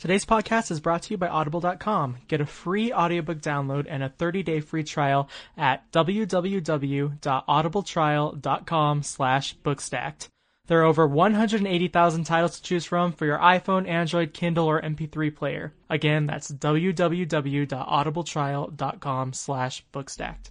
Today's podcast is brought to you by Audible.com. Get a free audiobook download and a 30-day free trial at www.audibletrial.com slash bookstacked. There are over 180,000 titles to choose from for your iPhone, Android, Kindle, or MP3 player. Again, that's www.audibletrial.com slash bookstacked.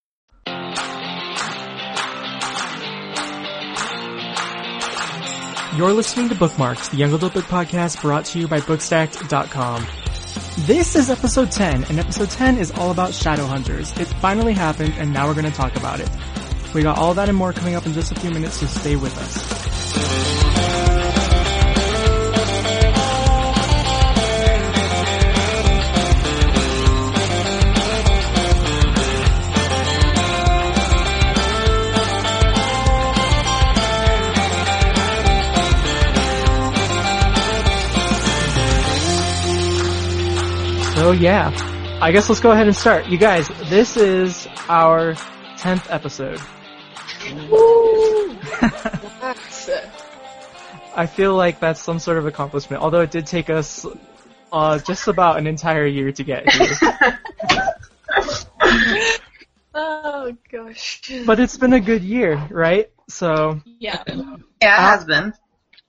You're listening to Bookmarks, the Young Adult Book Podcast brought to you by Bookstacked.com. This is episode 10, and episode 10 is all about Shadowhunters. It finally happened, and now we're going to talk about it. We got all that and more coming up in just a few minutes, so stay with us. So yeah, I guess let's go ahead and start. You guys, this is our 10th episode. I feel like that's some sort of accomplishment, although it did take us uh, just about an entire year to get here. Oh gosh. but it's been a good year, right? So Yeah. Yeah, it has been.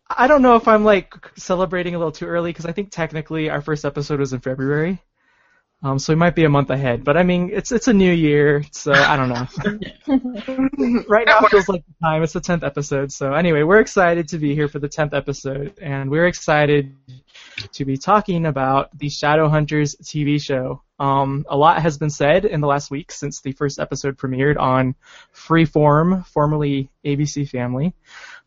I don't know if I'm like celebrating a little too early because I think technically our first episode was in February. Um, so we might be a month ahead, but I mean, it's it's a new year, so I don't know. right now feels like the time. It's the tenth episode, so anyway, we're excited to be here for the tenth episode, and we're excited to be talking about the Shadowhunters TV show. Um, a lot has been said in the last week since the first episode premiered on Freeform, formerly ABC Family,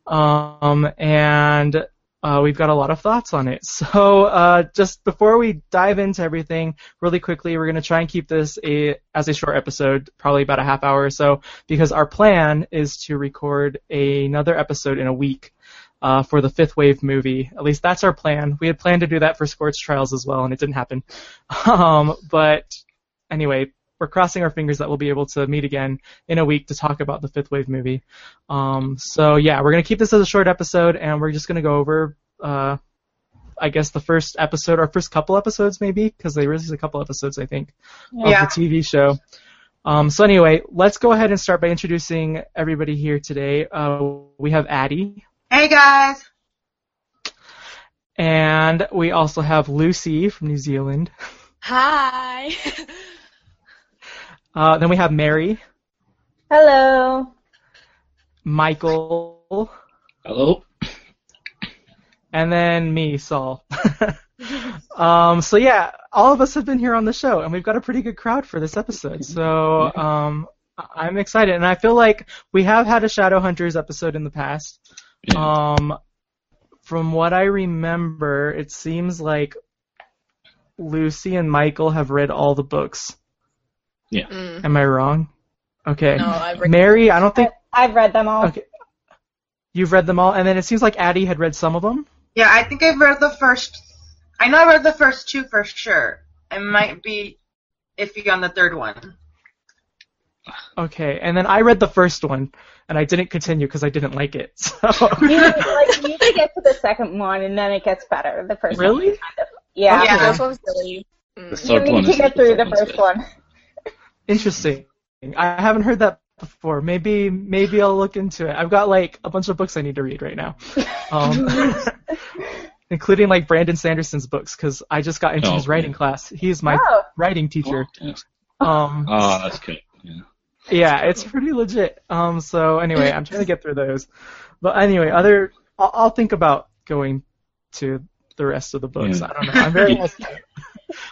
um, and uh, we've got a lot of thoughts on it. So uh, just before we dive into everything, really quickly, we're going to try and keep this a, as a short episode, probably about a half hour or so, because our plan is to record another episode in a week uh, for the Fifth Wave movie. At least that's our plan. We had planned to do that for Scorch Trials as well, and it didn't happen. Um, but anyway, we're crossing our fingers that we'll be able to meet again in a week to talk about the Fifth Wave movie. Um, so yeah, we're gonna keep this as a short episode, and we're just gonna go over, uh, I guess the first episode, or first couple episodes maybe, because they released a couple episodes I think Yeah. of the TV show. Um, so anyway, let's go ahead and start by introducing everybody here today. Uh, we have Addie, Hey guys. and we also have Lucy from New Zealand. Hi. Uh, then we have Mary, Hello. Michael, Hello. and then me, Saul. um, so yeah, all of us have been here on the show, and we've got a pretty good crowd for this episode. So um, I- I'm excited, and I feel like we have had a Shadowhunters episode in the past. Um, from what I remember, it seems like Lucy and Michael have read all the books. Mm. Am I wrong? Okay. No, I've read- Mary, I don't think I've read them all. Okay. you've read them all, and then it seems like Addie had read some of them. Yeah, I think I've read the first. I know I read the first two for sure. I might be iffy on the third one. Okay, and then I read the first one, and I didn't continue because I didn't like it. So. You, like, you need to get to the second one, and then it gets better. The first one. really? kind of. Yeah. Yeah. Those ones really. The Mm. You third one need to get the through the first bit. one. Interesting. I haven't heard that before. Maybe maybe I'll look into it. I've got like a bunch of books I need to read right now, um, including like Brandon Sanderson's books because I just got into Oh, his writing yeah. class. He's my Oh. writing teacher. Oh, yes. Um, Ah, that's good. Yeah. yeah, it's pretty legit. Um, so anyway, I'm trying to get through those. But anyway, other I'll, I'll think about going to the rest of the books. Yeah. I don't know. I'm very You- hesitant.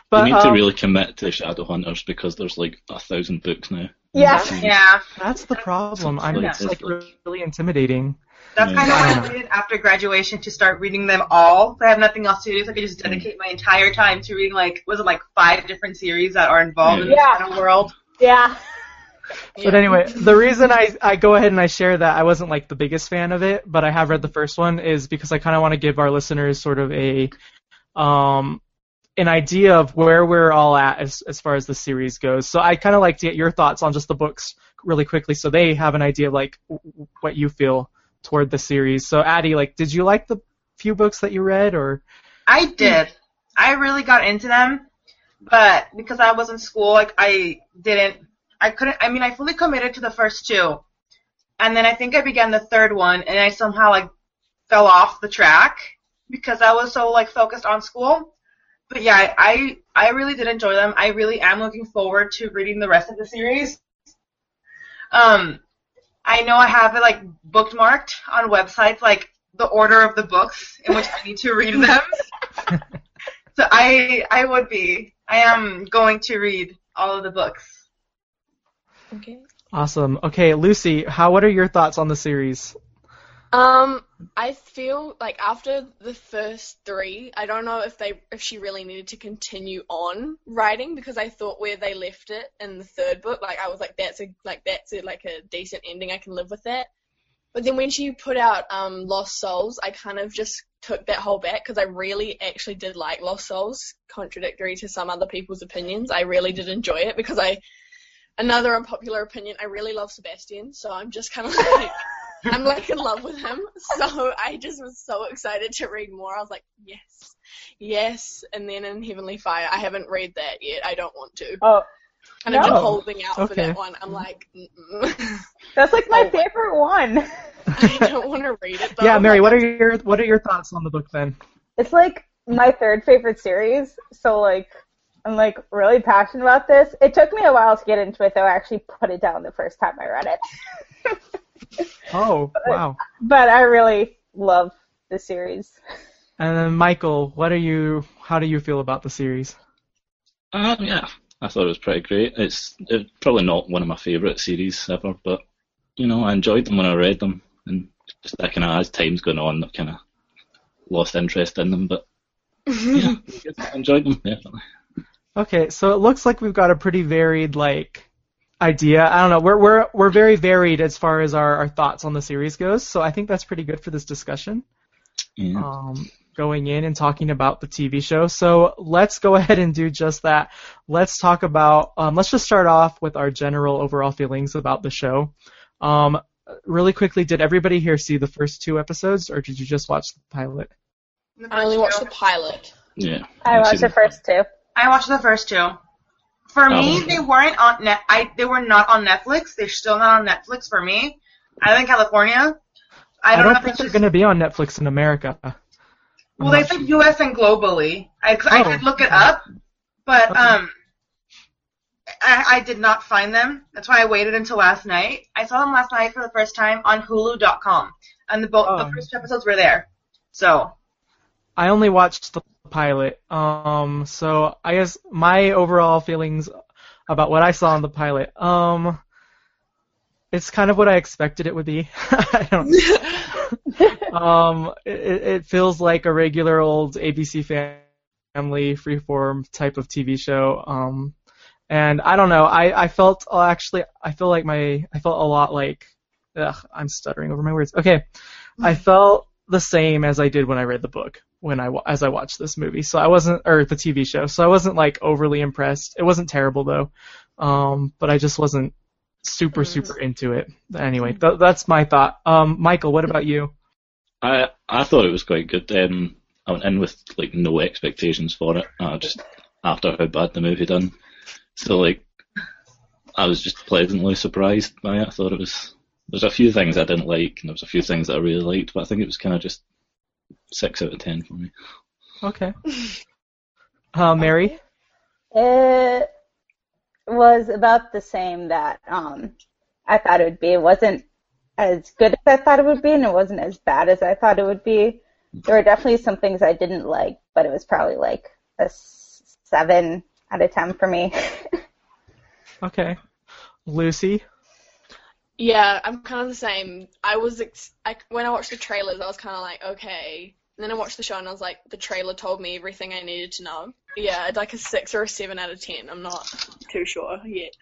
But you need to um, really commit to Shadowhunters because there's like a thousand books now. Yeah. Yeah. That's the problem. I'm like- it's like really intimidating. That's Yeah. kind of what I did after graduation to start reading them all. I have nothing else to do, so I could just dedicate my entire time to reading like was it like five different series that are involved in Yeah. the Shadow world. Yeah. But anyway, the reason I, I go ahead and I share that I wasn't like the biggest fan of it, but I have read the first one is because I kind of want to give our listeners sort of a um an idea of where we're all at as as far as the series goes. So I kind of like to get your thoughts on just the books really quickly, so they have an idea of like what you feel toward the series. So Addie, like, did you like the few books that you read, or I did. I really got into them, but because I was in school, like I didn't. I couldn't. I mean, I fully committed to the first two, and then I think I began the third one, and I somehow like fell off the track because I was so like focused on school. But yeah, I I really did enjoy them. I really am looking forward to reading the rest of the series. Um, I know I have it like bookmarked on websites, like the order of the books in which I need to read them. so I I would be I am going to read all of the books. Okay. awesome? Okay, Lucy, how what are your thoughts on the series? Um, I feel like after the first three, I don't know if they if she really needed to continue on writing because I thought where they left it in the third book, like I was like that's a like that's a, like a decent ending. I can live with that. But then when she put out um Lost Souls, I kind of just took that whole back because I really actually did like Lost Souls, contradictory to some other people's opinions. I really did enjoy it because I another unpopular opinion, I really love Sebastian, so I'm just kind of like I'm like in love with him. So I just was so excited to read more. I was like, yes, yes. And then in Heavenly Fire, I haven't read that yet. I don't want to. Oh, And I'm just holding out for that one. I'm like, Mm-mm. that's like my Oh. favorite one. I don't want to read it. Though. yeah, Mary, Like, what are your what are your thoughts on the book then? It's like my third favorite series, so like I'm like really passionate about this. It took me a while to get into it though. I actually put it down the first time I read it. Oh, wow. But I really love the series. And then Michael, what are you? How do you feel about the series? Uh, yeah, I thought it was pretty great. It's, it's probably not one of my favourite series ever, but you know, I enjoyed them when I read them, and just that kind of as time's gone on, I've kind of lost interest in them. But yeah, I enjoyed them definitely. Okay, so it looks like we've got a pretty varied like idea. I don't know. We're we're we're very varied as far as our, our thoughts on the series goes. So I think that's pretty good for this discussion. Yeah. Um, going in and talking about the TV show. So let's go ahead and do just that. Let's talk about. Um, let's just start off with our general overall feelings about the show. Um, really quickly, did everybody here see the first two episodes, or did you just watch the pilot? I only watched the pilot. Yeah. I I've watched seen the first two. I watched the first two. For me, Oh. they weren't on net. I they were not on Netflix. They're still not on Netflix for me. I live in California. I I don't, don't know if think they're going to be on Netflix in America. I'm well, they said U.S. and globally. I, 'cause I Oh. did look it up, but Okay. um, I, I did not find them. That's why I waited until last night. I saw them last night for the first time on Hulu.com, and the both Oh. the first two episodes were there. So I only watched the pilot. Um, so I guess my overall feelings about what I saw in the pilot. Um, it's kind of what I expected it would be. I don't. um, it, it feels like a regular old ABC family freeform type of TV show. Um, and I don't know. I I felt uh, actually I feel like my I felt a lot like. Ugh, I'm stuttering over my words. Okay, I felt the same as I did when I read the book when I as I watched this movie. So I wasn't or the TV show. So I wasn't like overly impressed. It wasn't terrible though. Um, but I just wasn't super Mm. super into it. Anyway, th- that's my thought. Um, Michael, what about you? I I thought it was quite good. Um, I went in with like no expectations for it. Uh, just after how bad the movie done, so like I was just pleasantly surprised by it. I thought it was. There's a few things I didn't like, and there was a few things that I really liked, but I think it was kind of just six out of ten for me. Okay. Uh, Mary. It was about the same that um I thought it would be. It wasn't as good as I thought it would be, and it wasn't as bad as I thought it would be. There were definitely some things I didn't like, but it was probably like a seven out of ten for me. Okay. Lucy. Yeah, I'm kind of the same. I was ex- I, when I watched the trailers, I was kind of like, okay. And then I watched the show and I was like, the trailer told me everything I needed to know. Yeah, like a six or a seven out of ten. I'm not too sure yet.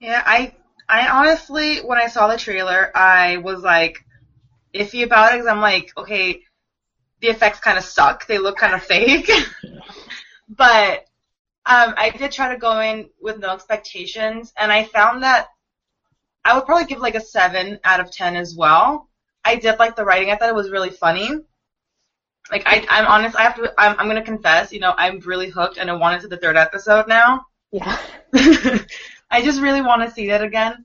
Yeah, I I honestly, when I saw the trailer, I was like iffy about it because I'm like, okay, the effects kind of suck. They look kind of fake. but um, I did try to go in with no expectations, and I found that I would probably give like a seven out of ten as well. I did like the writing. I thought it was really funny. Like I, I'm honest. I have to. I'm, I'm gonna confess. You know, I'm really hooked, and I want to see the third episode now. Yeah. I just really want to see that again.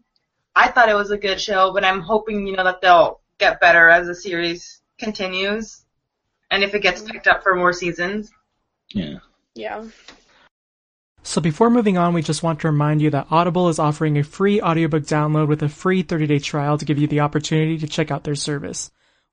I thought it was a good show, but I'm hoping, you know, that they'll get better as the series continues, and if it gets picked up for more seasons. Yeah. Yeah. So before moving on, we just want to remind you that Audible is offering a free audiobook download with a free 30-day trial to give you the opportunity to check out their service.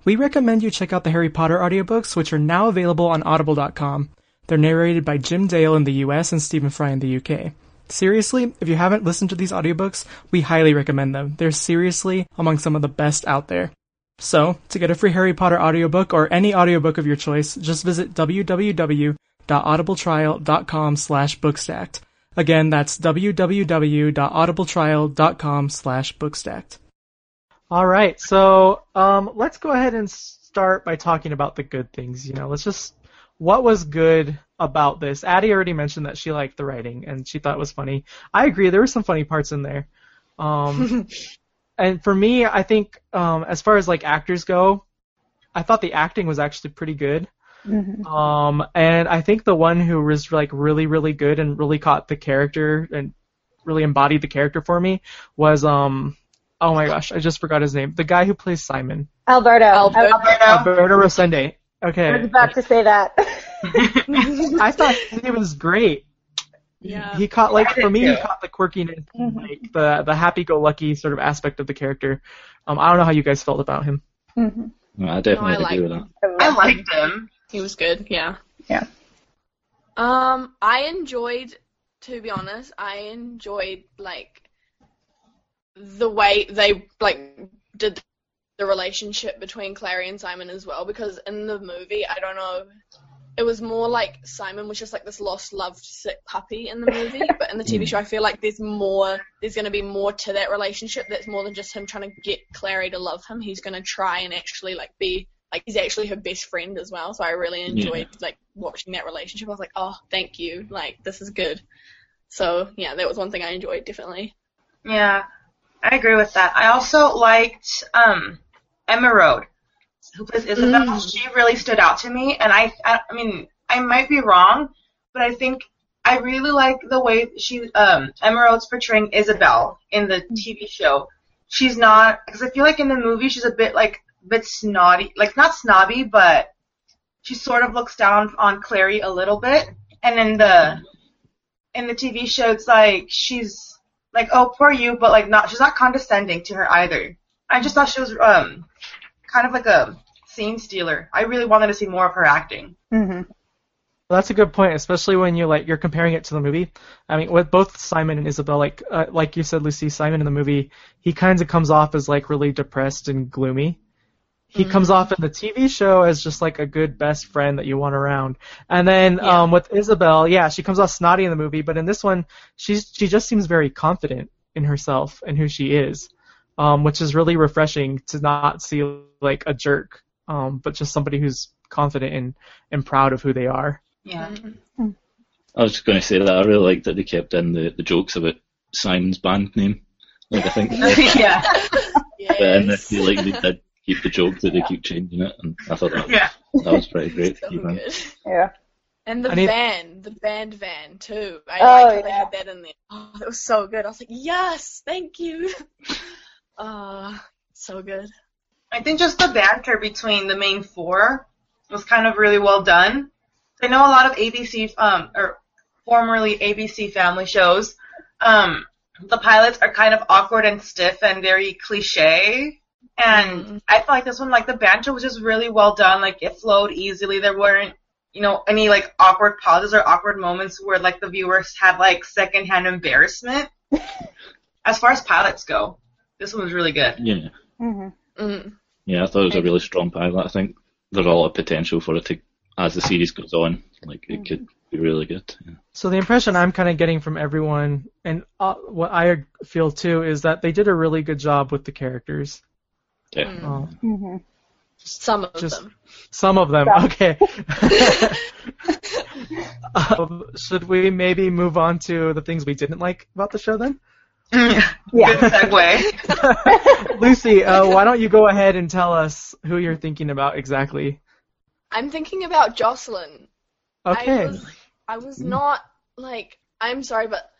We recommend you check out the Harry Potter audiobooks, which are now available on audible.com. They're narrated by Jim Dale in the US and Stephen Fry in the UK. Seriously, if you haven't listened to these audiobooks, we highly recommend them. They're seriously among some of the best out there. So, to get a free Harry Potter audiobook or any audiobook of your choice, just visit www.audibletrial.com slash bookstacked. Again, that's www.audibletrial.com slash bookstacked. All right, so um, let's go ahead and start by talking about the good things. You know, let's just what was good about this. Addie already mentioned that she liked the writing and she thought it was funny. I agree, there were some funny parts in there. Um, and for me, I think um, as far as like actors go, I thought the acting was actually pretty good. Mhm. Um, and I think the one who was like really, really good and really caught the character and really embodied the character for me was um, oh my gosh, I just forgot his name. The guy who plays Simon, Alberto. Alberto. I, Alberto Rosende. Okay. I was about to say that. I thought he was great. Yeah. He caught like for me, he caught the quirkiness, and, Mhm. like the the happy-go-lucky sort of aspect of the character. Um, I don't know how you guys felt about him. Mhm. No, I definitely No, I agree with that. I liked him. He was good, yeah. Yeah. Um, I enjoyed, to be honest, I enjoyed like the way they like did the relationship between Clary and Simon as well. Because in the movie, I don't know, it was more like Simon was just like this lost, loved, sick puppy in the movie. but in the TV hmm. show, I feel like there's more. There's going to be more to that relationship. That's more than just him trying to get Clary to love him. He's going to try and actually like be like he's actually her best friend as well. So I really enjoyed like watching that relationship. I was like, oh, thank you. Like this is good. So yeah, that was one thing I enjoyed definitely. Yeah, I agree with that. I also liked um, Emeraude, who plays Isabel. Mm. She really stood out to me, and I, I, I mean, I might be wrong, but I think I really like the way she, um, Emeraude's portraying Isabel in the TV show. She's not, because I feel like in the movie she's a bit like, a bit snotty, like not snobby, but she sort of looks down on Clary a little bit, and in the, in the TV show it's like she's like, oh, poor you, but like not, she's not condescending to her either. I just thought she was um kind of like a scene stealer. I really wanted to see more of her acting. Mhm. Well, that's a good point, especially when you like you're comparing it to the movie. I mean, with both Simon and Isabel, like uh, like you said, Lucy, Simon in the movie, he kind of comes off as like really depressed and gloomy. He comes off in the TV show as just like a good best friend that you want around. And then Yeah. um, with Isabel, yeah, she comes off snotty in the movie, but in this one, she's she just seems very confident in herself and who she is, um, which is really refreshing to not see like a jerk, um, but just somebody who's confident and and proud of who they are. Yeah. I was just going to say that I really liked that they kept in the, the jokes about Simon's band name. Like I think yeah. Yes. but in this, they, like they did keep the joke that they keep changing it, and I thought that, Yeah. that was pretty great. So to keep in. good. Yeah. And the I need- van, the band van too. I Oh, like how they yeah. had that in there. Oh, that was so good. I was like, yes, thank you. Uh, so good. I think just the banter between the main four was kind of really well done. I know a lot of ABC um or formerly ABC family shows, um, the pilots are kind of awkward and stiff and very cliche. And Mhm. I felt like this one, like the banter was just really well done. Like it flowed easily. There weren't, you know, any like awkward pauses or awkward moments where like the viewers had like secondhand embarrassment. as far as pilots go. This one was really good. Yeah. hmm Mm. Yeah, I thought it was a really strong pilot. I think there's a lot of potential for it to, as the series goes on, like it could be really good. Yeah. So the impression I'm kind of getting from everyone, and uh, what I feel too, is that they did a really good job with the characters. Yeah. Uh, hmm Some of Just- them. some of them, Some. okay. um, should we maybe move on to the things we didn't like about the show then? Good Yeah. segue. Lucy, uh, why don't you go ahead and tell us who you're thinking about exactly? I'm thinking about Jocelyn. Okay. I was, I was not like I'm sorry, but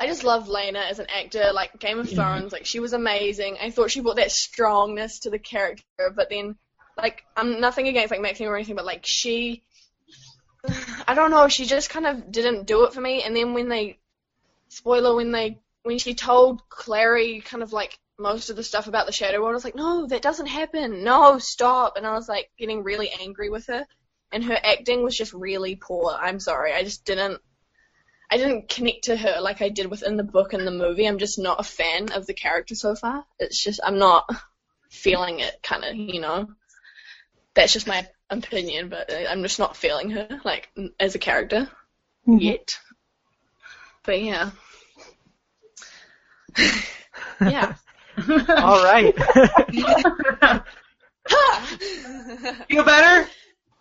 I just love Lena as an actor. Like Game of Thrones, like she was amazing. I thought she brought that strongness to the character, but then like I'm nothing against like Maxim or anything, but like she, I don't know, she just kind of didn't do it for me. And then when they, spoiler, when they when she told Clary kind of like most of the stuff about the Shadow World, I was like, no, that doesn't happen. No, stop. And I was like getting really angry with her and her acting was just really poor. I'm sorry, I just didn't. I didn't connect to her like I did within the book and the movie. I'm just not a fan of the character so far. It's just I'm not feeling it, kind of, you know. That's just my opinion, but uh, I'm just not feeling her like as a character Mhm. yet. But yeah, yeah. All right. Feel better?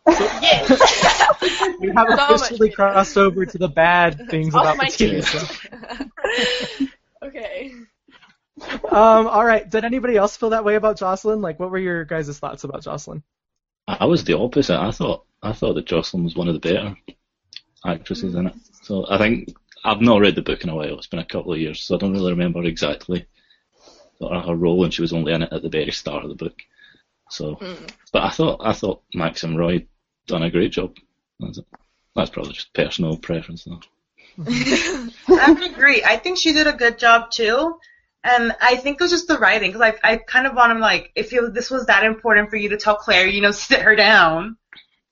We have So officially better. crossed over to the bad things about my the TV chest. okay. Um, all right. Did anybody else feel that way about Jocelyn? Like, what were your guys' thoughts about Jocelyn? I was the opposite. I thought I thought that Jocelyn was one of the better actresses in it. So I think I've not read the book in a while. It's been a couple of years, so I don't really remember exactly her role, and she was only in it at the very start of the book. So, Mm. but I thought I thought Maxim Roy done a great job. That's, that's probably just personal preference, though. I would agree. I think she did a good job too. And I think it was just the writing, because I, I kind of want him like, if you, this was that important for you to tell Claire, you know, sit her down.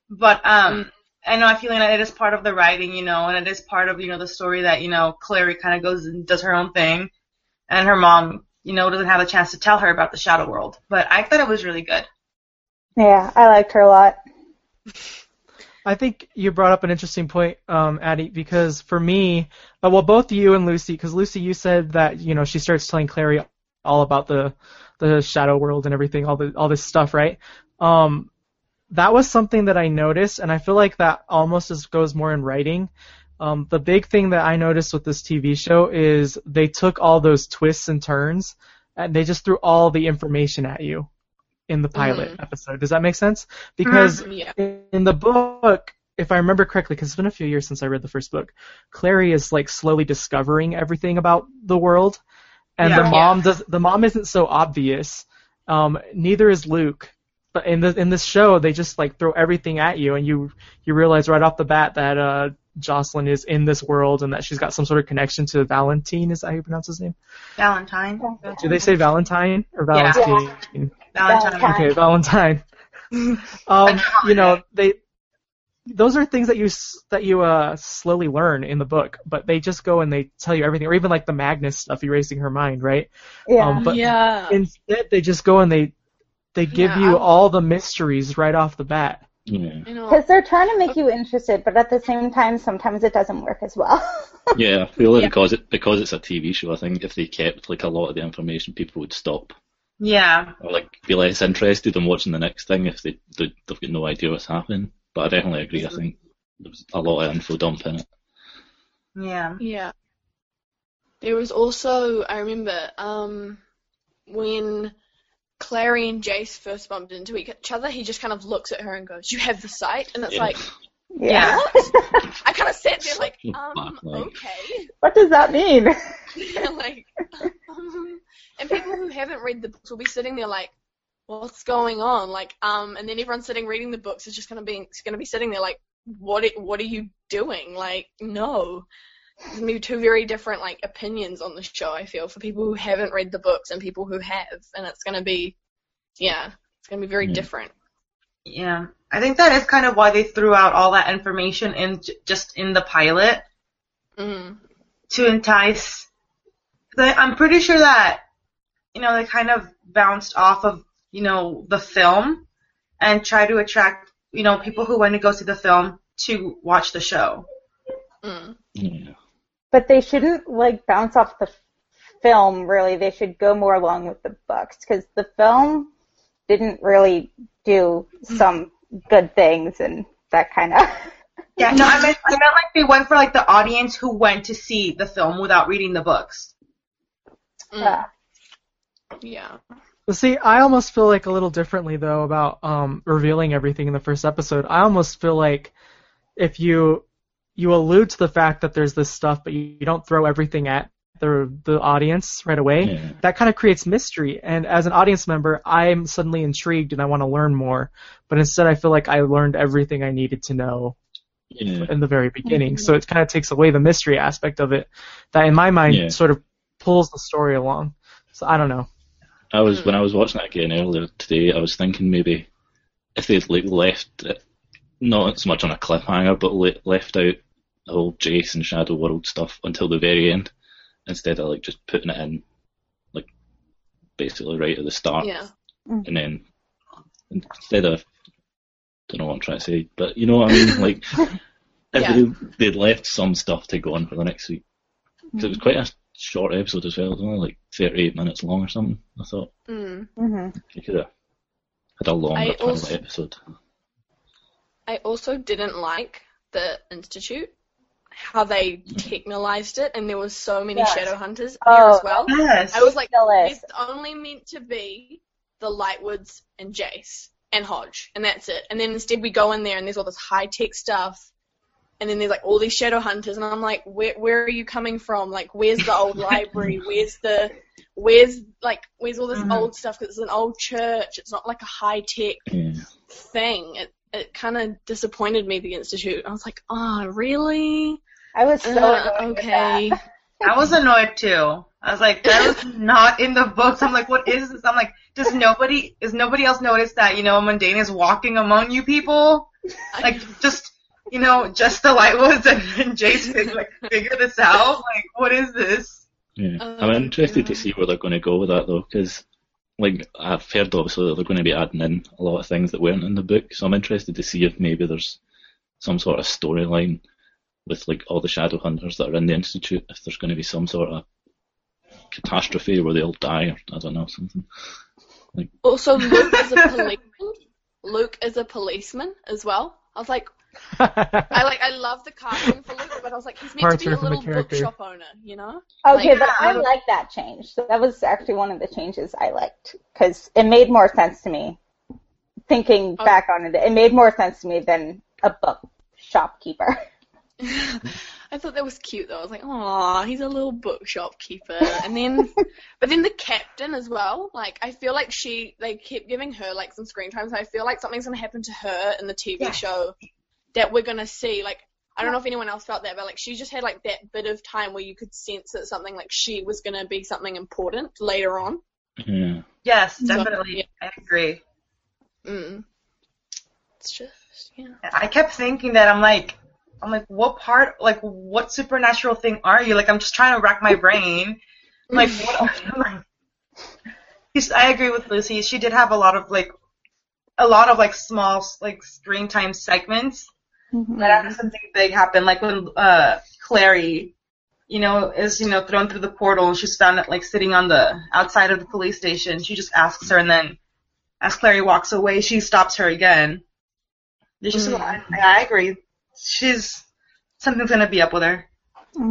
But um, I know I feel like it is part of the writing, you know, and it is part of you know the story that you know Clary kind of goes and does her own thing, and her mom, you know, doesn't have a chance to tell her about the Shadow World. But I thought it was really good. Yeah, I liked her a lot. I think you brought up an interesting point, um, Addie, because for me, uh, well, both you and Lucy, because Lucy, you said that you know she starts telling Clary all about the the shadow world and everything, all the all this stuff, right? Um, that was something that I noticed, and I feel like that almost as goes more in writing. Um, the big thing that I noticed with this TV show is they took all those twists and turns, and they just threw all the information at you in the pilot episode. Does that make sense? Because Yeah. in the book, if I remember correctly, because it's been a few years since I read the first book, Clary is like slowly discovering everything about the world, and the Yeah. mom does. The mom isn't so obvious. Um, neither is Luke. But in the in this show, they just like throw everything at you, and you you realize right off the bat that uh, Jocelyn is in this world and that she's got some sort of connection to Valentine. Is that how you pronounce his name? Valentine. Do they say Valentine or Yeah. Valentine? Valentine. Valentine. Okay, Valentine. um, you know, they those are things that you that you uh slowly learn in the book, but they just go and they tell you everything, or even like the Magnus stuff, erasing her mind, right? Yeah. Um, but yeah. instead, they just go and they they give Yeah, you all the mysteries right off the bat. Yeah, Because they're trying to make you interested, but at the same time, sometimes it doesn't work as well. yeah. I feel like Yeah. because it because it's a TV show, I think if they kept like a lot of the information, people would stop Yeah. or like be less interested in watching the next thing if they, they they've got no idea what's happening. But I definitely agree. I think there was a lot of info dump in it. Yeah. Yeah. There was also, I remember, um, when Clary and Jace first bumped into each other, he just kind of looks at her and goes, "You have the sight," and it's Yeah. like, Yeah. what? I kind of sat there like, um, okay, what does that mean? like, um, and people who haven't read the books will be sitting there like, what's going on? Like, um, and then everyone sitting reading the books is just gonna be gonna be sitting there like, what? i- What are you doing? Like, no. There's gonna be two very different like opinions on the show. I feel for people who haven't read the books and people who have, and it's gonna be, yeah, it's gonna be very Yeah. different. Yeah. I think that is kind of why they threw out all that information in j- just in the pilot Mm. to entice. I- I'm pretty sure that you know, they kind of bounced off of, you know, the film and try to attract, you know, people who want to go see the film to watch the show. Mm. Yeah. But they shouldn't like bounce off the film. Really, they should go more along with the books because the film didn't really do some good things and that kind of. Yeah, no, I meant, I meant like they went for like the audience who went to see the film without reading the books. Mm. Yeah. Yeah. Well, see, I almost feel like a little differently though about um, revealing everything in the first episode. I almost feel like if you you allude to the fact that there's this stuff, but you, you don't throw everything at the the audience right away, Yeah. that kind of creates mystery. And as an audience member, I'm suddenly intrigued and I want to learn more. But instead, I feel like I learned everything I needed to know Yeah. in the very beginning. So it kind of takes away the mystery aspect of it, that in my mind Yeah. sort of pulls the story along. So I don't know. I was when I was watching it again earlier today. I was thinking maybe if they'd like left it, not so much on a cliffhanger, but le- left out the whole Jace and Shadow World stuff until the very end, instead of like just putting it in, like basically right at the start, Yeah. and then instead of don't know what I'm trying to say, but you know what I mean, like if Yeah. they, they'd left some stuff to go on for the next week. 'Cause it was quite a short episode as well. It was only like 38 minutes long or something. I thought. Mm. hmm You could have had a longer I final also- episode. I also didn't like the institute, how they technolized it, and there was so many Yes. shadow hunters Oh, there as well. Yes. I was like, it's only meant to be the Lightwoods and Jace and Hodge, and that's it. And then instead we go in there and there's all this high tech stuff, and then there's like all these shadow hunters, and I'm like, where where are you coming from? Like, where's the old library? Where's the where's like where's all this Mhm. old stuff? Because it's an old church. It's not like a high tech Yeah. thing. It it kind of disappointed me. The institute. I was like, oh really? I was so Uh, annoyed okay. I was annoyed too. I was like, that was not in the books. I'm like, what is this? I'm like, does nobody, is nobody else notice that, you know, Mundane is walking among you people? Like, just, you know, just the Lightwoods and, and Jace could, like, figure this out? Like, what is this? Yeah. Um, I'm interested to see where they're going to go with that though, because like I've heard obviously that they're going to be adding in a lot of things that weren't in the book, so I'm interested to see if maybe there's some sort of storyline with like all the shadow hunters that are in the institute. If there's going to be some sort of catastrophe where they all die, or I don't know something. Like... Also, Luke is a policeman. Luke is a policeman as well. I was like, I like, I love the casting for Luke, but I was like, he's meant to be a little character. bookshop owner, you know? Okay, Like, but I out like that change. So that was actually one of the changes I liked because it made more sense to me. Thinking Oh. back on it, it made more sense to me than a book shopkeeper. I thought that was cute though. I was like, oh, he's a little bookshop keeper. And then, but then the captain as well. Like, I feel like she, they kept giving her like some screen time. So I feel like something's gonna happen to her in the TV Yeah. show that we're gonna see. Like, I don't know if anyone else felt that, but like she just had like that bit of time where you could sense that something like she was gonna be something important later on. Yeah. Yes, So, definitely. I agree. Mm. It's just, yeah. I kept thinking that I'm like, I'm like, what part, like, what supernatural thing are you? Like, I'm just trying to rack my brain. I'm like, what are you? Like, I agree with Lucy. She did have a lot of like, a lot of like small like screen time segments. But after something big happened, like when uh Clary, you know, is you know thrown through the portal and she's found it like sitting on the outside of the police station. She just asks her, and then as Clary walks away, she stops her again. There's just a lot. I, I agree. She's something's gonna be up with her.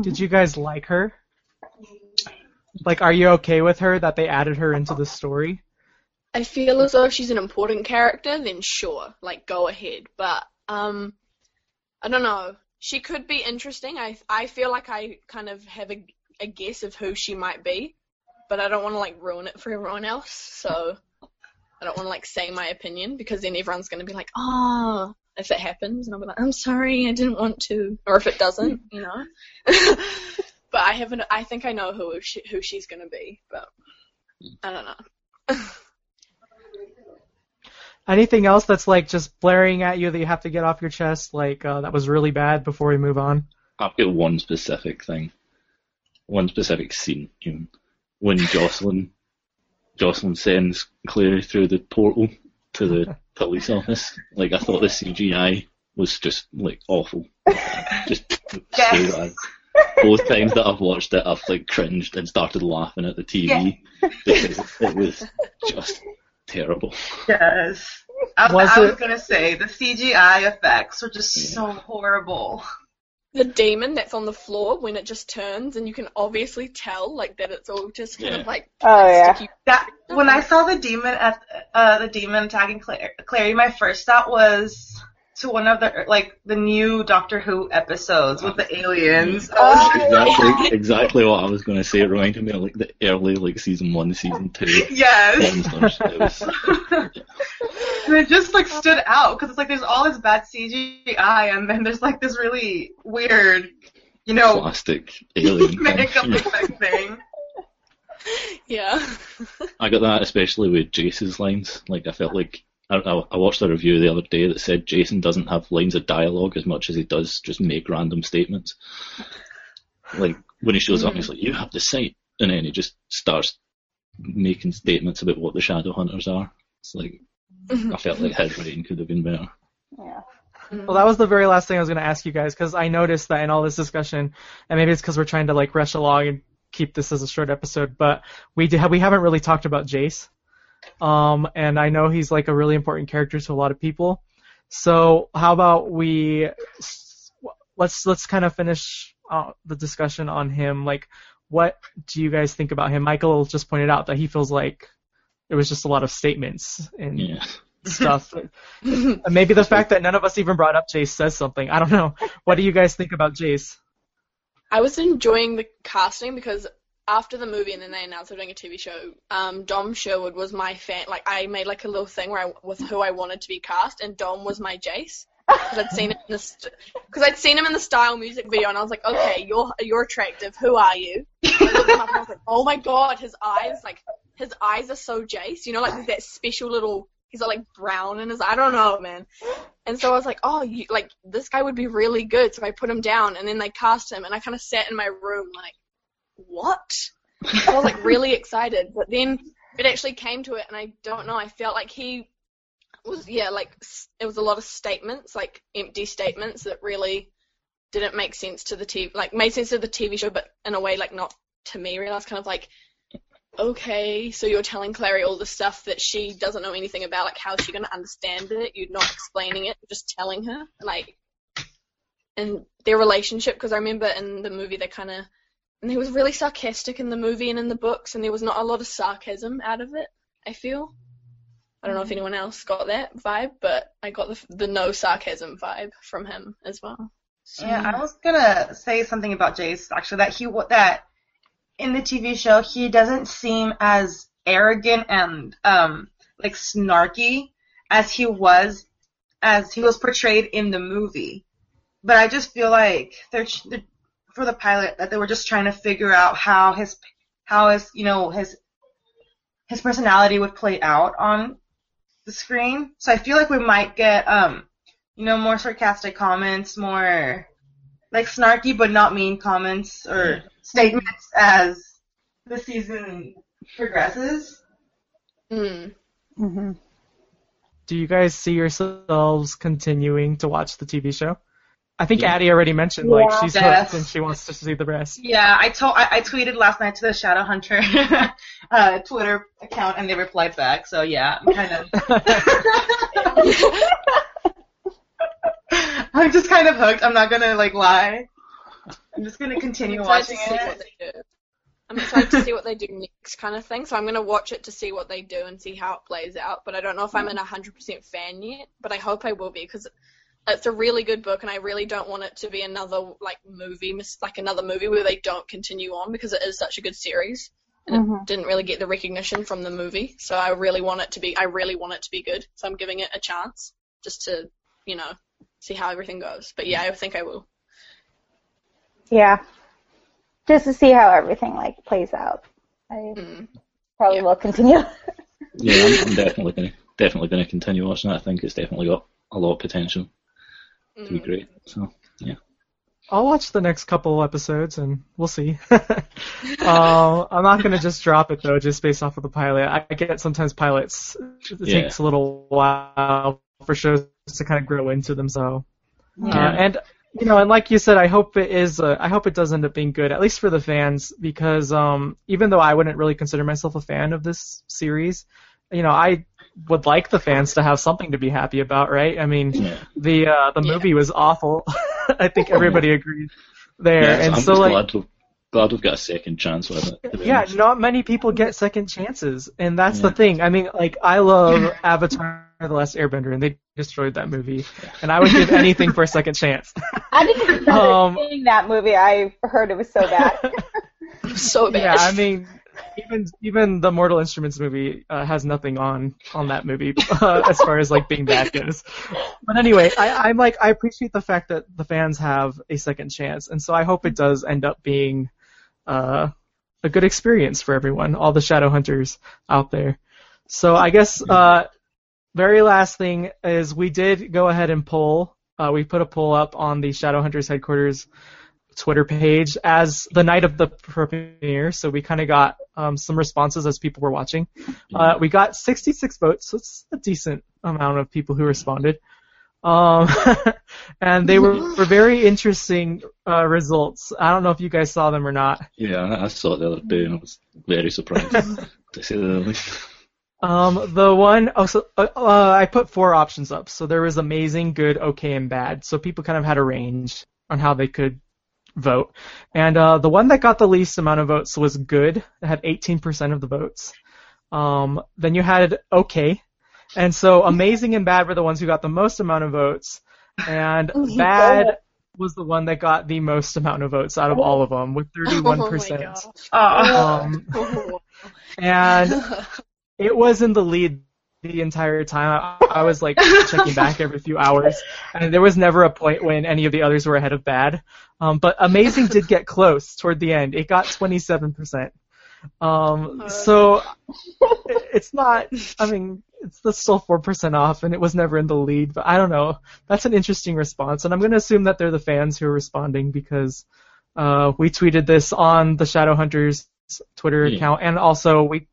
Did you guys like her? Like, are you okay with her that they added her into the story? I feel as though if she's an important character, then sure, like go ahead. But um, I don't know. She could be interesting. I I feel like I kind of have a, a guess of who she might be, but I don't want to like ruin it for everyone else. So I don't want to like say my opinion because then everyone's gonna be like, oh, if it happens, and I'll be like, I'm sorry, I didn't want to, or if it doesn't, you know. but I haven't. I think I know who she, who she's gonna be, but I don't know. Anything else that's like just blaring at you that you have to get off your chest, like uh, that was really bad before we move on? I've got one specific thing, one specific scene. Even when Jocelyn Jocelyn sends Claire through the portal to the police office. Like I thought the CGI was just like awful. just so Yes. bad. Both times that I've watched it, I've like cringed and started laughing at the TV because it was just terrible. Yes. I, Was I was it- gonna say the CGI effects were just Yeah. so horrible. The demon that's on the floor when it just turns, and you can obviously tell like that it's all just kind Yeah. of like Oh, yeah. That when I saw the demon at uh, the demon attacking Claire, Clary, my first thought was to one of the like the new Doctor Who episodes with the aliens. I was- oh. Exactly, exactly what I was going to say. It reminded me of like the early like season one, season two yes. It was, and it just like stood out because it's like there's all this bad CGI and then there's like this really weird, you know, plastic alien makeup effect thing. Yeah. I got that especially with Jace's lines. Like I felt like I, I, I watched a review the other day that said Jason doesn't have lines of dialogue as much as he does just make random statements. Like when he shows up, he's like, "You have the sight," and then he just starts making statements about what the shadow hunters are. It's like I felt like his writing could have been better. Yeah. Well, that was the very last thing I was going to ask you guys because I noticed that in all this discussion, and maybe it's because we're trying to like rush along and keep this as a short episode, but we did, we haven't really talked about Jace. Um, and I know he's like a really important character to a lot of people. So how about we let's let's kind of finish uh, the discussion on him. Like, what do you guys think about him? Michael just pointed out that he feels like it was just a lot of statements and Yeah. stuff. Maybe the fact that none of us even brought up Jace says something. I don't know. What do you guys think about Jace? I was enjoying the casting because after the movie and then they announced they're doing a TV show, um, Dom Sherwood was my fan. Like I made like a little thing where I with who I wanted to be cast, and Dom was my Jace because I'd seen him in the because I'd seen him in the Style music video, and I was like, okay, you're you're attractive. Who are you? I looked him up and I was like, oh my god, his eyes like his eyes are so Jace. You know, like that special little. He's like brown in his. I don't know, man. And so I was like, oh, you, like this guy would be really good. So I put him down, and then they cast him, and I kind of sat in my room like, what? I was like really excited, but then it actually came to it, and I don't know. I felt like he was yeah, like it was a lot of statements, like empty statements that really didn't make sense to the TV, like made sense to the TV show, but in a way like not to me. Really, I was kind of like. Okay, so you're telling Clary all the stuff that she doesn't know anything about, like how's she gonna understand it? You're not explaining it, you're just telling her, like, and their relationship. Because I remember in the movie they kind of, and he was really sarcastic in the movie and in the books, and there was not a lot of sarcasm out of it. I feel. I don't know if anyone else got that vibe, but I got the the no sarcasm vibe from him as well. So, Yeah, I was gonna say something about Jace actually that he wa- that in the TV show he doesn't seem as arrogant and um like snarky as he was as he was portrayed in the movie. But I just feel like they're, they're for the pilot that they were just trying to figure out how his how his you know his his personality would play out on the screen. So I feel like we might get um you know, more sarcastic comments, more like snarky but not mean comments or statements as the season progresses. mm. hmm Do you guys see yourselves continuing to watch the TV show? I think Yeah. Addie already mentioned like Yeah. she's Yes. hooked and she wants to see the rest. Yeah, I told I, I tweeted last night to the Shadowhunter uh, Twitter account and they replied back. So yeah, I'm kind of I'm just kind of hooked. I'm not gonna like lie. I'm just gonna continue I'm watching excited to see it. what they do. I'm excited to see what they do next, kind of thing. So I'm gonna watch it to see what they do and see how it plays out. But I don't know if I'm an 100% fan yet. But I hope I will be because it's a really good book, and I really don't want it to be another like movie, mis- like another movie where they don't continue on because it is such a good series. And Mhm. it didn't really get the recognition from the movie, so I really want it to be. I really want it to be good, so I'm giving it a chance, just to, you know, see how everything goes. But yeah, I think I will. Yeah. Just to see how everything like plays out. I Mm. probably Yeah. will continue. Yeah, I'm, I'm definitely gonna definitely gonna continue watching it. I think it's definitely got a lot of potential to be Mm. great. So yeah. I'll watch the next couple episodes and we'll see. uh, I'm not gonna just drop it though, just based off of the pilot. I get sometimes pilots it Yeah. takes a little while for shows to kind of grow into them. So, uh, and you know, and like you said, I hope it is. Uh, I hope it does end up being good, at least for the fans, because um, even though I wouldn't really consider myself a fan of this series, you know, I would like the fans to have something to be happy about, right? I mean, Yeah. the uh, the movie was awful. I think everybody agrees there, Yeah, and I'm so just like. glad, we've, glad we've got a second chance with it. Yeah, honest. not many people get second chances, and that's the thing. I mean, like I love Avatar: The Last Airbender, and they destroyed that movie, and I would give anything for a second chance. I didn't even start Um, seeing that movie. I heard it was so bad. So bad. yeah, I mean, even even the Mortal Instruments movie uh, has nothing on on that movie uh, as far as like being bad goes. But anyway, I, I'm like I appreciate the fact that the fans have a second chance, and so I hope it does end up being uh, a good experience for everyone, all the shadow hunters out there. So I guess uh, very last thing is we did go ahead and poll. Uh, we put a poll up on the Shadowhunters headquarters Twitter page as the night of the premiere, so we kind of got um, some responses as people were watching. Uh, we got 66 votes, so it's a decent amount of people who responded. Um, and they were, were very interesting uh, results. I don't know if you guys saw them or not. Yeah, I saw it the other day and I was very surprised, to say the least. Um, the one, oh, so, uh, uh, I put four options up. So there was amazing, good, okay, and bad. So people kind of had a range on how they could vote. And uh, the one that got the least amount of votes was good. It had 18% of the votes. Um, then you had okay. And so amazing and bad were the ones who got the most amount of votes. And bad was the one that got the most amount of votes out of all of them with Oh my 31%. Oh. Um, Oh. and it was in the lead the entire time. I, I was like checking back every few hours, and there was never a point when any of the others were ahead of bad. Um, but amazing did get close toward the end. It got 27%. Um, so it- it's not. I mean, it's still four percent off, and it was never in the lead. But I don't know. That's an interesting response, and I'm going to assume that they're the fans who are responding because uh, we tweeted this on the Shadowhunters Twitter Yeah. account, and also we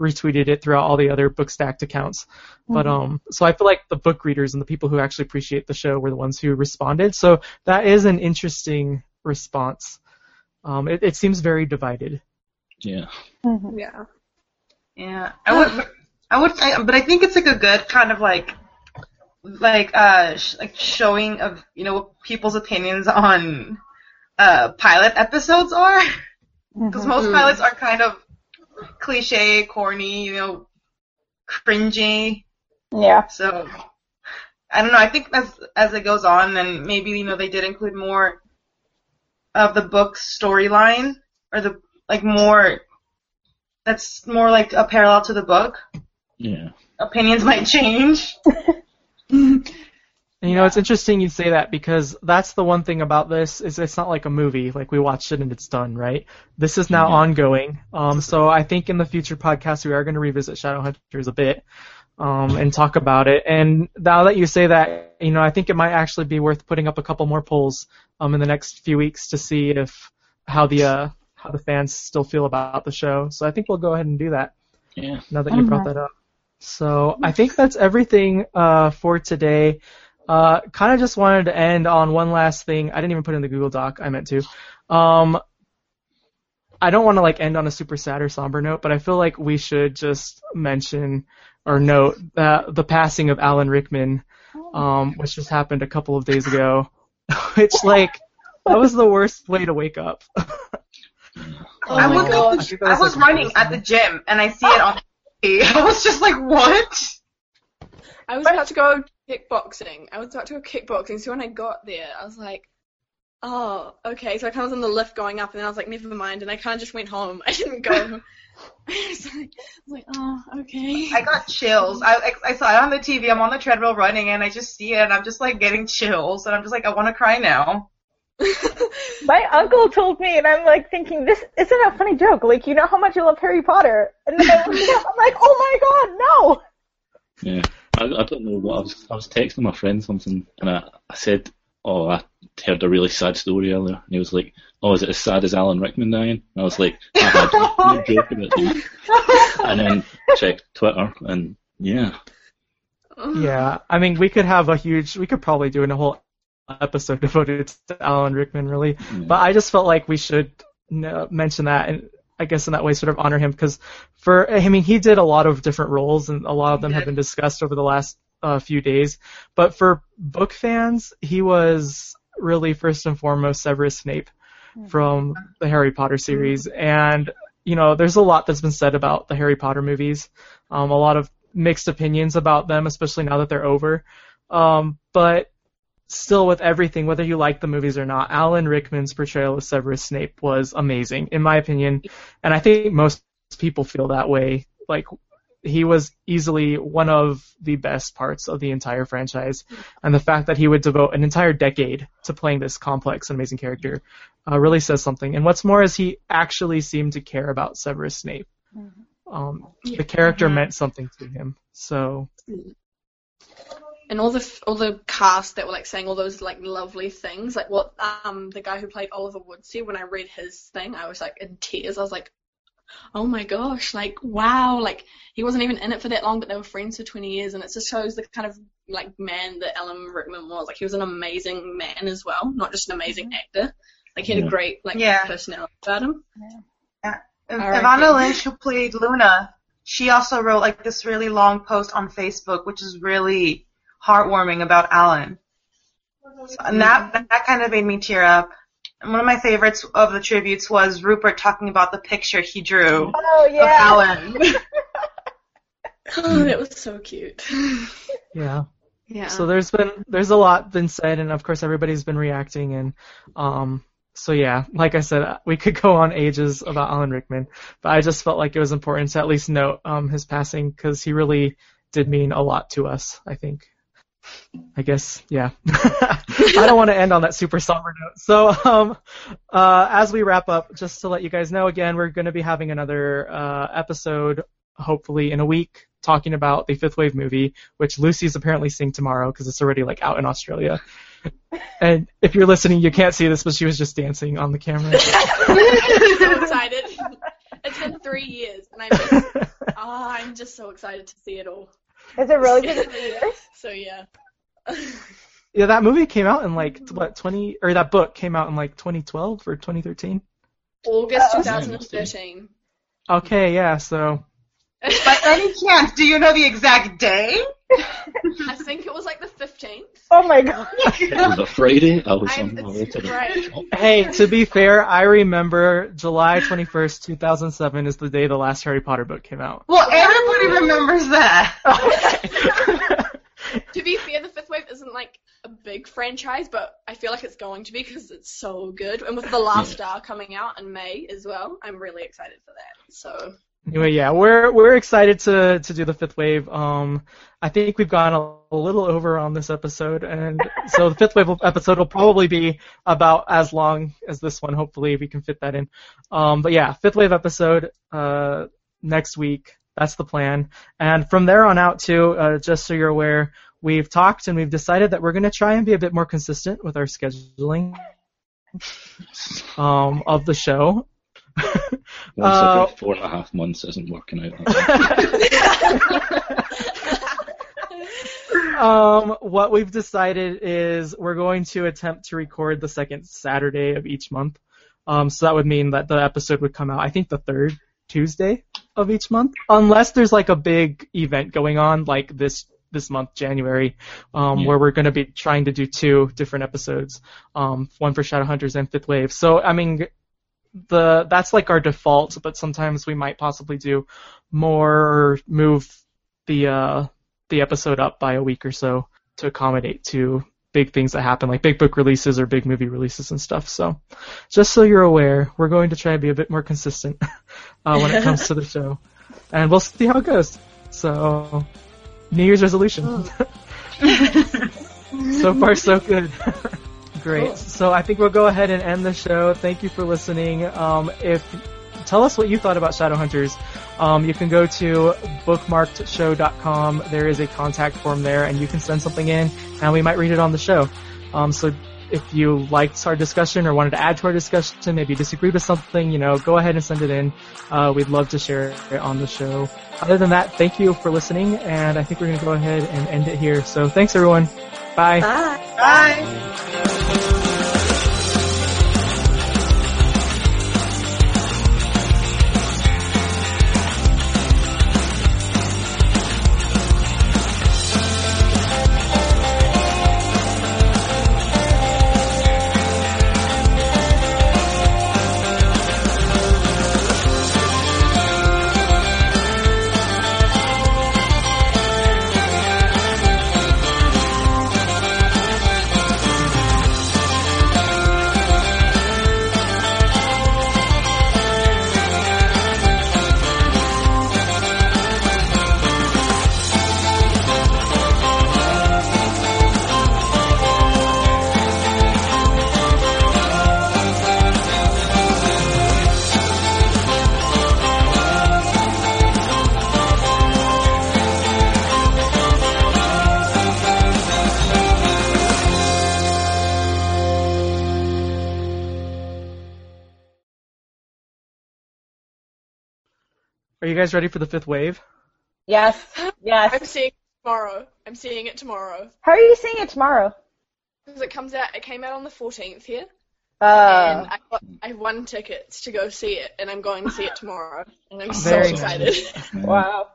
retweeted it throughout all the other book stacked accounts. But um, so I feel like the book readers and the people who actually appreciate the show were the ones who responded. So that is an interesting response. Um, it, it seems very divided. Yeah. yeah. Yeah, I would, I would, I, but I think it's like a good kind of like, like uh, sh- like showing of you know what people's opinions on uh pilot episodes are, because most Mhm. pilots are kind of cliche, corny, you know, cringy. Yeah. So I don't know. I think as as it goes on, then maybe you know they did include more of the book storyline or the like more. That's more like a parallel to the book. Yeah. Opinions might change. And, you know, it's interesting you say that because that's the one thing about this is it's not like a movie, like we watched it and it's done, right? This is now Yeah. ongoing. Um, so I think in the future podcast we are going to revisit Shadowhunters a bit, um, and talk about it. And now that you say that, you know, I think it might actually be worth putting up a couple more polls, um, in the next few weeks to see if how the uh how the fans still feel about the show. So I think we'll go ahead and do that Yeah. now that you brought that up. So I think that's everything uh, for today. Uh, kind of just wanted to end on one last thing. I didn't even put it in the Google Doc. I meant to. Um, I don't want to like end on a super sad or somber note, but I feel like we should just mention or note that the passing of Alan Rickman, um, which just happened a couple of days ago. which like that was the worst way to wake up. Oh I my was god. I I was, was like, running at the gym and I see it on TV. I was just like, what? I was about to go kickboxing. I was about to go kickboxing, so when I got there, I was like, oh, okay. So I kind of was on the lift going up, and then I was like, never mind, and I kind of just went home. I didn't go. I was like, I was like, oh, okay. I got chills. I I- I saw it on the TV. I'm on the treadmill running and I just see it and I'm just like getting chills and I'm just like, I want to cry now. My uncle told me, and I'm like thinking, this isn't a funny joke. Like, you know how much I love Harry Potter, and then I looked it up. I'm like, oh my god, no! Yeah. I, I don't know what I was. I was texting my friend something, and I, I said "Oh, I heard a really sad story earlier," and he was like, "Oh, is it as sad as Alan Rickman dying?" And I was like, "I'm joking at you." And then checked Twitter, and yeah, Yeah, I mean, we could have a huge, we could probably do a whole episode devoted to Alan Rickman, really. Yeah. But I just felt like we should mention that, and I guess in that way, sort of honor him because for, I mean, he did a lot of different roles, and a lot of them have been discussed over the last uh, few days. But for book fans, he was really first and foremost Severus Snape from the Harry Potter series, and you know, there's a lot that's been said about the Harry Potter movies. Um, a lot of mixed opinions about them, especially now that they're over. Um, but still, with everything, whether you like the movies or not, Alan Rickman's portrayal of Severus Snape was amazing, in my opinion, and I think most people feel that way. Like, he was easily one of the best parts of the entire franchise, and the fact that he would devote an entire decade to playing this complex and amazing character uh, really says something. And what's more is he actually seemed to care about Severus Snape. Um, the character Mhm. meant something to him. So and all the all the cast that were like saying all those like lovely things, like what um the guy who played Oliver Wood said. When I read his thing, I was like in tears. I was like, oh my gosh, like wow, like he wasn't even in it for that long, but they were friends for 20 years, and it just shows the kind of like man that Alan Rickman was. Like he was an amazing man as well, not just an amazing actor. Like he had Yeah. a great like Yeah. personality about him. And All right, Evanna. Lynch, who played Luna, she also wrote like this really long post on Facebook, which is really heartwarming about Alan. So, and that that kind of made me tear up. And one of my favorites of the tributes was Rupert talking about the picture he drew Oh of yeah. Alan. Oh, it was so cute. yeah. yeah. So there's been there's a lot been said, and of course everybody's been reacting, and um, so yeah, like I said, uh, we could go on ages about Alan Rickman, but I just felt like it was important to at least note um his passing because he really did mean a lot to us. I think. I guess, yeah. I don't want to end on that super somber note. So, um, uh, as we wrap up, just to let you guys know again, we're going to be having another uh, episode, hopefully in a week, talking about the Fifth Wave movie, which Lucy's apparently seeing tomorrow because it's already like out in Australia. And if you're listening, you can't see this, but she was just dancing on the camera. I'm so excited. It's been three years, and I'm just, oh, I'm just so excited to see it all. Has it really been three years? So yeah. yeah, that movie came out in like what 20 or that book came out in like 2012 or 2013. August Uh, 2013. Okay, yeah, so By any chance, do you know the exact day? I think it was like the 15th. Oh my god. it was a Friday. I was I'm, on my way it's to the great. Hey, to be fair, I remember July 21st, 2007 is the day the last Harry Potter book came out. Well, everybody remembers that. To be fair, the Fifth Wave isn't like a big franchise, but I feel like it's going to be because it's so good. And with The Last Star coming out in May as well, I'm really excited for that. So Anyway, yeah, we're we're excited to to do the fifth wave. Um, I think we've gone a, a little over on this episode, and so the fifth wave episode will probably be about as long as this one. Hopefully, we can fit that in. Um, but yeah, fifth wave episode uh, next week. That's the plan. And from there on out, too, uh, just so you're aware, we've talked and we've decided that we're going to try and be a bit more consistent with our scheduling um, of the show. Once Uh, every four and a half months isn't working out. um, what we've decided is we're going to attempt to record the second Saturday of each month. Um, so that would mean that the episode would come out, I think, the third Tuesday of each month, unless there's like a big event going on, like this this month, January, um, Yeah. where we're going to be trying to do two different episodes, um, one for Shadowhunters and Fifth Wave. So I mean, the that's like our default, but sometimes we might possibly do more or move the uh, the episode up by a week or so to accommodate to big things that happen, like big book releases or big movie releases and stuff. So, just so you're aware, we're going to try to be a bit more consistent uh, when it comes to the show, and we'll see how it goes. So, New Year's resolution. so far, so good. Great. So I think we'll go ahead and end the show. Thank you for listening. Um, if tell us what you thought about Shadowhunters. Um, you can go to bookmarkedshow.com. There is a contact form there, and you can send something in, and we might read it on the show. Um, so if you liked our discussion or wanted to add to our discussion, maybe disagreed with something, you know, go ahead and send it in. Uh, we'd love to share it on the show. Other than that, thank you for listening, and I think we're going to go ahead and end it here. So thanks everyone. Bye. Bye. Bye. Are you guys ready for the fifth wave? Yes. Yes. I'm seeing it tomorrow. I'm seeing it tomorrow. How are you seeing it tomorrow? Because it comes out, it came out on the 14th here, Uh, and I got, I won tickets to go see it, and I'm going to see it tomorrow, and I'm so excited. wow.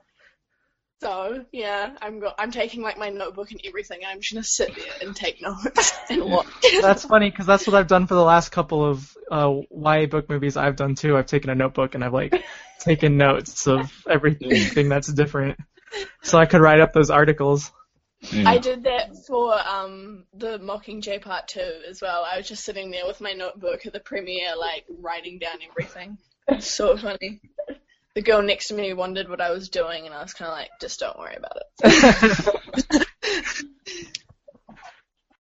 so yeah, I'm go, I'm taking like my notebook and everything, and I'm just gonna sit there and take notes and watch. That's funny because that's what I've done for the last couple of uh, YA book movies I've done too. I've taken a notebook and I've like taken notes of everything that's different, so I could write up those articles. Yeah. I did that for um the Mockingjay Part Two as well. I was just sitting there with my notebook at the premiere, like writing down everything. It's so funny. The girl next to me wondered what I was doing, and I was kind of like, just don't worry about it.